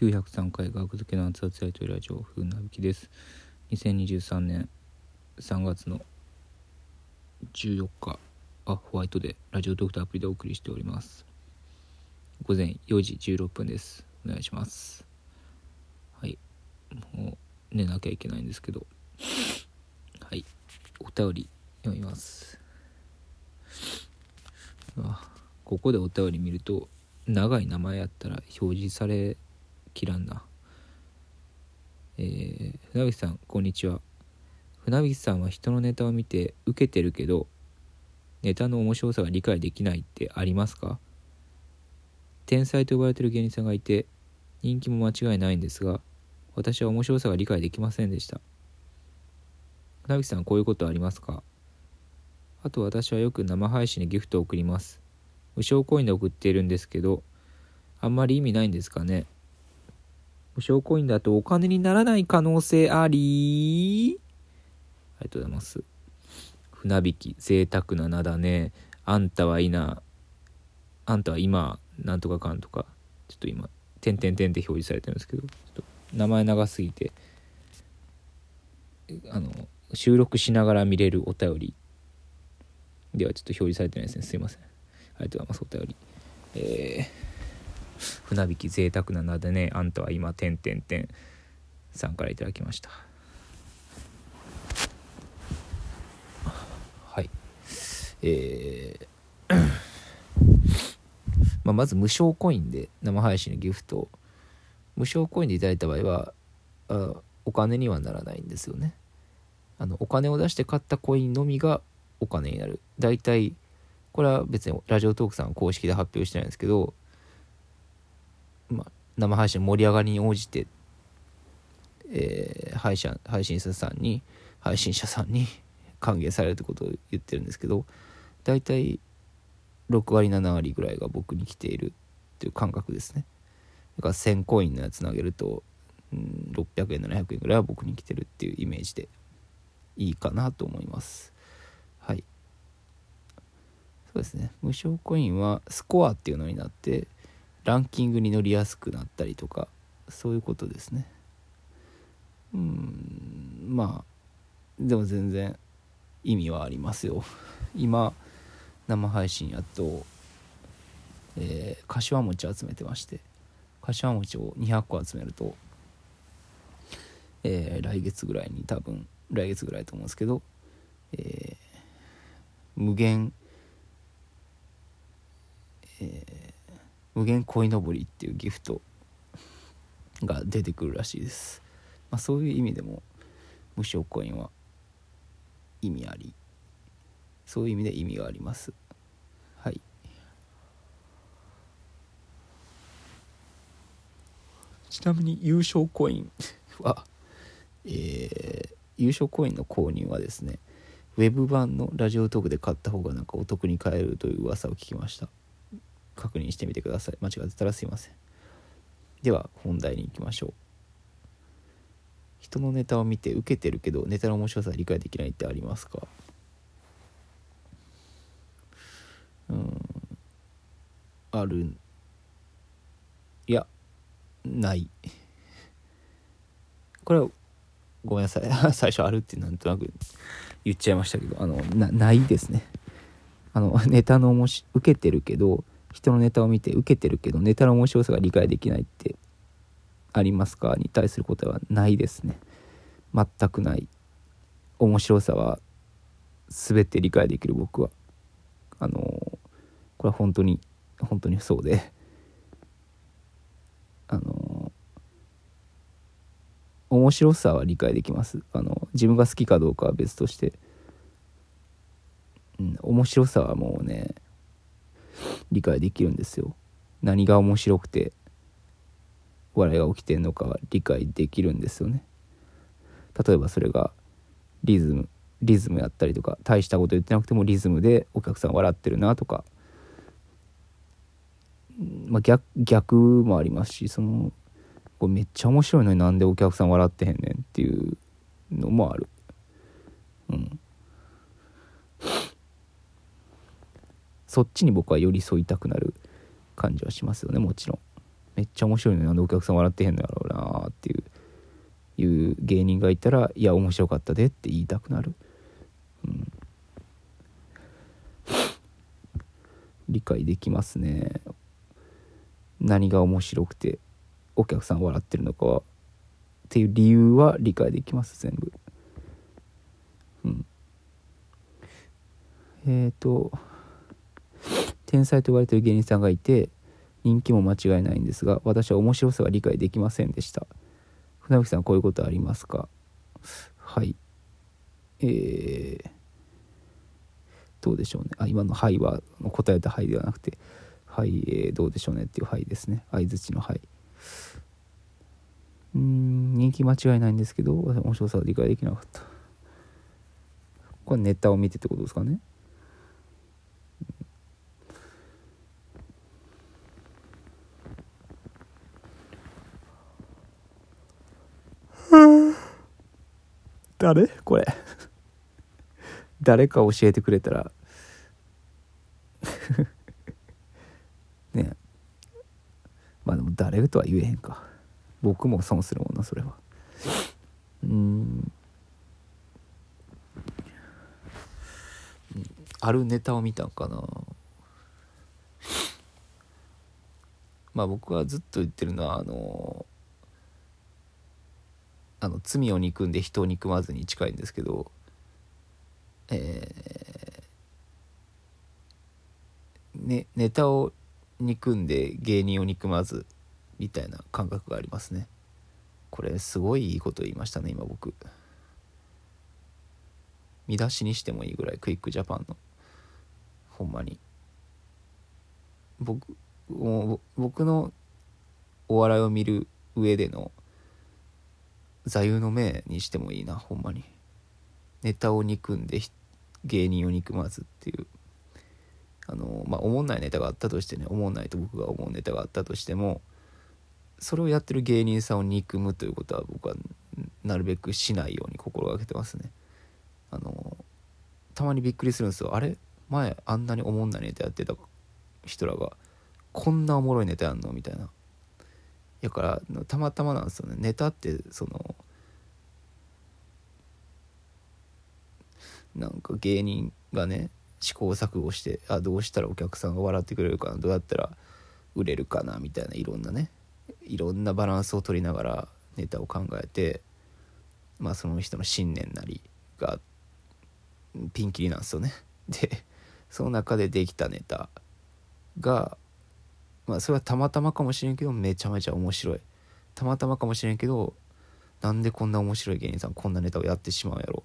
903回学付けの熱々やりとりラジオ風なびきです。2023年3月の14日あホワイトでラジオドクターアプリでお送りしております。午前4時16分です。お願いします。はい。もう寝なきゃいけないんですけど。はい。お便り読みます。あここでお便り見ると長い名前やったら表示されきらんな。えー、船引さんこんにちは。船引さんは人のネタを見て受けてるけどネタの面白さが理解できないってありますか？天才と呼ばれてる芸人さんがいて人気も間違いないんですが私は面白さが理解できませんでした。船引さんこういうことありますか？あと私はよく生配信でギフトを送ります。無償コインで送っているんですけどあんまり意味ないんですかね？無償コインだとお金にならない可能性あり。ありがとうございます。船引き贅沢な名だね。あんたはいなあんたは今なんとかかんとか。ちょっと今「てんてんてん」って表示されてるんですけど。ちょっと名前長すぎて。あの収録しながら見れるお便り。ではちょっと表示されてないですね。すいません。ありがとうございますお便り。えー、船引き贅沢な名でねあんたは今てんてんてんさんからいただきました。はい。えー まあ、まず無償コインで生配信のギフト無償コインでいただいた場合はあお金にはならないんですよね。あのお金を出して買ったコインのみがお金になる。大体これは別にラジオトークさん公式で発表してないんですけど、ま、生配信盛り上がりに応じて、えー、配信配信者さんに配信者さんに 還元されるってことを言ってるんですけど大体6割7割ぐらいが僕に来ているっていう感覚ですね。だから1000コインのやつ投げると、うん、600円700円ぐらいは僕に来てるっていうイメージでいいかなと思います。はい。そうですね。無償コインはスコアっていうのになってランキングに乗りやすくなったりとかそういうことですね。うんまあでも全然意味はありますよ。今生配信やっと、えー、柏餅集めてまして柏餅を200個集めると、えー、来月ぐらいに多分来月ぐらいと思うんですけど、えー、無限、えー、無限鯉のぼりっていうギフトが出てくるらしいです、まあ、そういう意味でも無償コインは意味あり。そういう意味で意味があります。はい。ちなみに優勝コイン。はえー、優勝コインの購入はですねウェブ版のラジオトークで買った方がなんかお得に買えるという噂を聞きました確認してみてください。間違ってたらすいません。では本題に行きましょう。人のネタを見て受けてるけどネタの面白さ理解できないってありますか？うん。ある。いやない。これはごめんなさい。最初あるってなんとなく言っちゃいましたけどあのないですね。あのネタの面白受けてるけど人のネタを見て受けてるけどネタの面白さが理解できないってありますかに対する答えはないですね。全くない。面白さは全て理解できる僕は。あのこれは本当に本当にそうで。あの面白さは理解できます。あの自分が好きかどうかは別として、うん、面白さはもうね理解できるんですよ。何が面白くて笑いが起きてんのか理解できるんですよね。例えばそれがリズムリズムやったりとか大したこと言ってなくてもリズムでお客さん笑ってるなとか、まあ逆、逆もありますしそのこれめっちゃ面白いのになんでお客さん笑ってへんねんっていうのもある。うん。そっちに僕は寄り添いたくなる感じはしますよねもちろん。めっちゃ面白いのになんでお客さん笑ってへんのやろうなっていういう芸人がいたら「いや面白かったで」って言いたくなる、うん、理解できますね。何が面白くてお客さん笑ってるのかはっていう理由は理解できます全部。うん。えっ、ー、と天才と言われてる芸人さんがいて人気も間違いないんですが私は面白さが理解できませんでした。船吹さんこういうことありますか？はい。えー、どうでしょうね。あ今の「はい」は答えた「はい」ではなくて「はい、えー、どうでしょうね」っていう「はい」ですね。相づちの「はい」うん人気間違いないんですけど面白さが理解できなかった。これネタを見てってことですかね。誰？これ。誰か教えてくれたら。ねまあでも誰とは言えへんか。僕も損するもんなそれは。うん。あるネタを見たんかな。まあ僕はずっと言ってるのはあのあの罪を憎んで人を憎まずに近いんですけどえー、ね、ネタを憎んで芸人を憎まずみたいな感覚がありますね。これすごいいいこと言いましたね今僕。見出しにしてもいいぐらいクイックジャパンの。ほんまに。僕僕のお笑いを見る上での座右の銘にしてもいいなほんまに。ネタを憎んで芸人を憎まずっていう。あのまあ思んないネタがあったとしてね思んないと僕が思うネタがあったとしてもそれをやってる芸人さんを憎むということは僕はなるべくしないように心がけてますね。あのたまにびっくりするんですよ。あれ？前あんなに思んないネタやってた人らがこんなおもろいネタやんの？みたいな。やからたまたまなんですよねネタってそのなんか芸人がね試行錯誤してあどうしたらお客さんが笑ってくれるかなどうやったら売れるかなみたいないろんなねいろんなバランスを取りながらネタを考えてまあその人の信念なりがピンキリなんですよね。でその中でできたネタがまあそれはたまたまかもしれんけどめちゃめちゃ面白い。たまたまかもしれんけどなんでこんな面白い芸人さんこんなネタをやってしまうやろ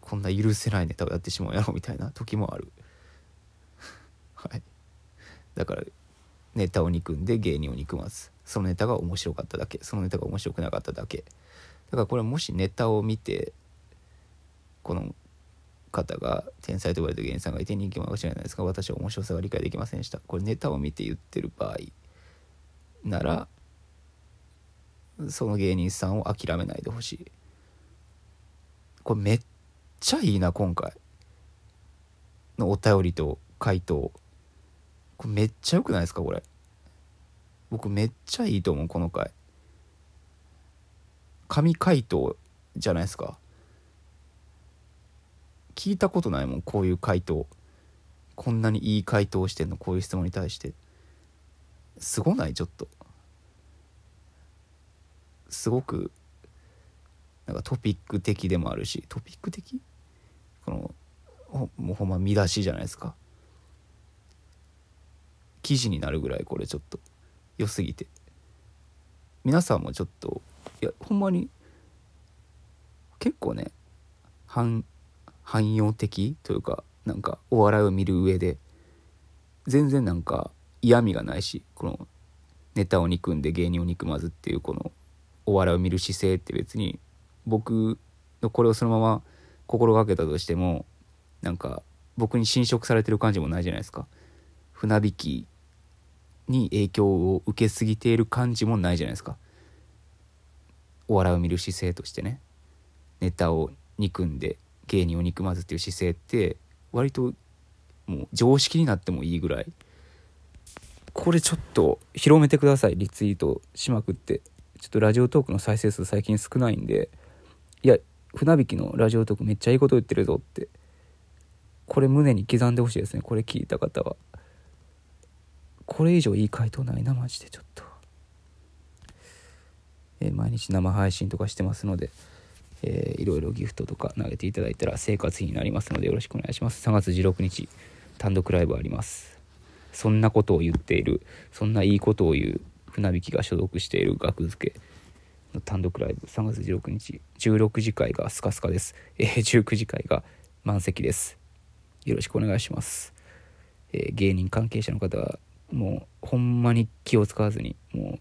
こんな許せないネタをやってしまうやろみたいな時もある。はい。だからネタを憎んで芸人を憎まずそのネタが面白かっただけ。そのネタが面白くなかっただけ。だからこれもしネタを見てこの方が天才と呼ばれた芸人さんがいて人気者かもしれないですが私は面白さが理解できませんでした。これネタを見て言ってる場合ならその芸人さんを諦めないでほしい。これめっちゃいいな今回のお便りと回答。これめっちゃよくないですかこれ。僕めっちゃいいと思うこの回。神回答じゃないですか。聞いたことないもんこういう回答。こんなにいい回答してんのこういう質問に対して。すごない？ちょっと。すごくなんかトピック的でもあるしトピック的？このもうほんま見出しじゃないですか。記事になるぐらいこれちょっと良すぎて。皆さんもちょっといやほんまに結構ね反汎用的というかなんかお笑いを見る上で全然なんか嫌味がないしこのネタを憎んで芸人を憎まずっていうこのお笑いを見る姿勢って別に僕のこれをそのまま心がけたとしてもなんか僕に侵食されてる感じもないじゃないですか。船引きに影響を受けすぎている感じもないじゃないですか。お笑いを見る姿勢としてねネタを憎んで芸人を憎まずっていう姿勢って割ともう常識になってもいいぐらい。これちょっと広めてください。リツイートしまくって。ちょっとラジオトークの再生数最近少ないんで。いや船引きのラジオトークめっちゃいいこと言ってるぞって。これ胸に刻んでほしいですね。これ聞いた方は。これ以上いい回答ないなマジでちょっと、えー、毎日生配信とかしてますので。えー、いろいろギフトとか投げていただいたら生活費になりますのでよろしくお願いします。3月16日単独ライブあります。そんなことを言っているそんないいことを言う船引きが所属している学付けの単独ライブ。3月16日16時会がスカスカです、えー、19時会が満席です。よろしくお願いします、えー、芸人関係者の方はもうほんまに気を使わずにも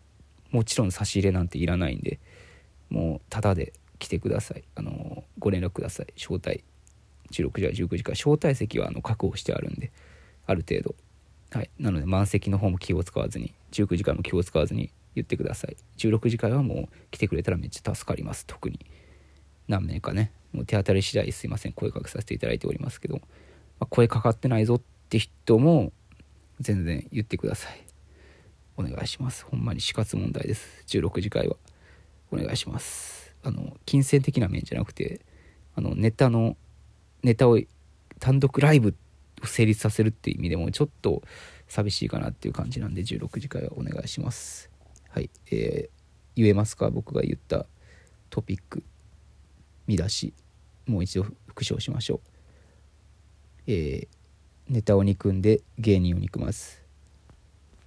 うもちろん差し入れなんていらないんでもうタダで来てください。あのご連絡ください。招待。16時は19時から招待席はあの確保してあるんで。ある程度。はい。なので満席の方も気を使わずに19時からも気を使わずに言ってください。16時からはもう来てくれたらめっちゃ助かります。特に。何名かね。もう手当たり次第すいません。声かけさせていただいておりますけど、まあ、声かかってないぞって人も全然言ってください。お願いします。ほんまに死活問題です。16時会はお願いします。あの金銭的な面じゃなくてあのネタのネタを単独ライブを成立させるっていう意味でもちょっと寂しいかなっていう感じなんで16時からお願いします。はい。えー、言えますか？僕が言ったトピック見出しもう一度復唱しましょう。えー、ネタを憎んで芸人を憎ます。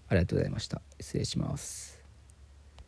ありがとうございました。失礼します。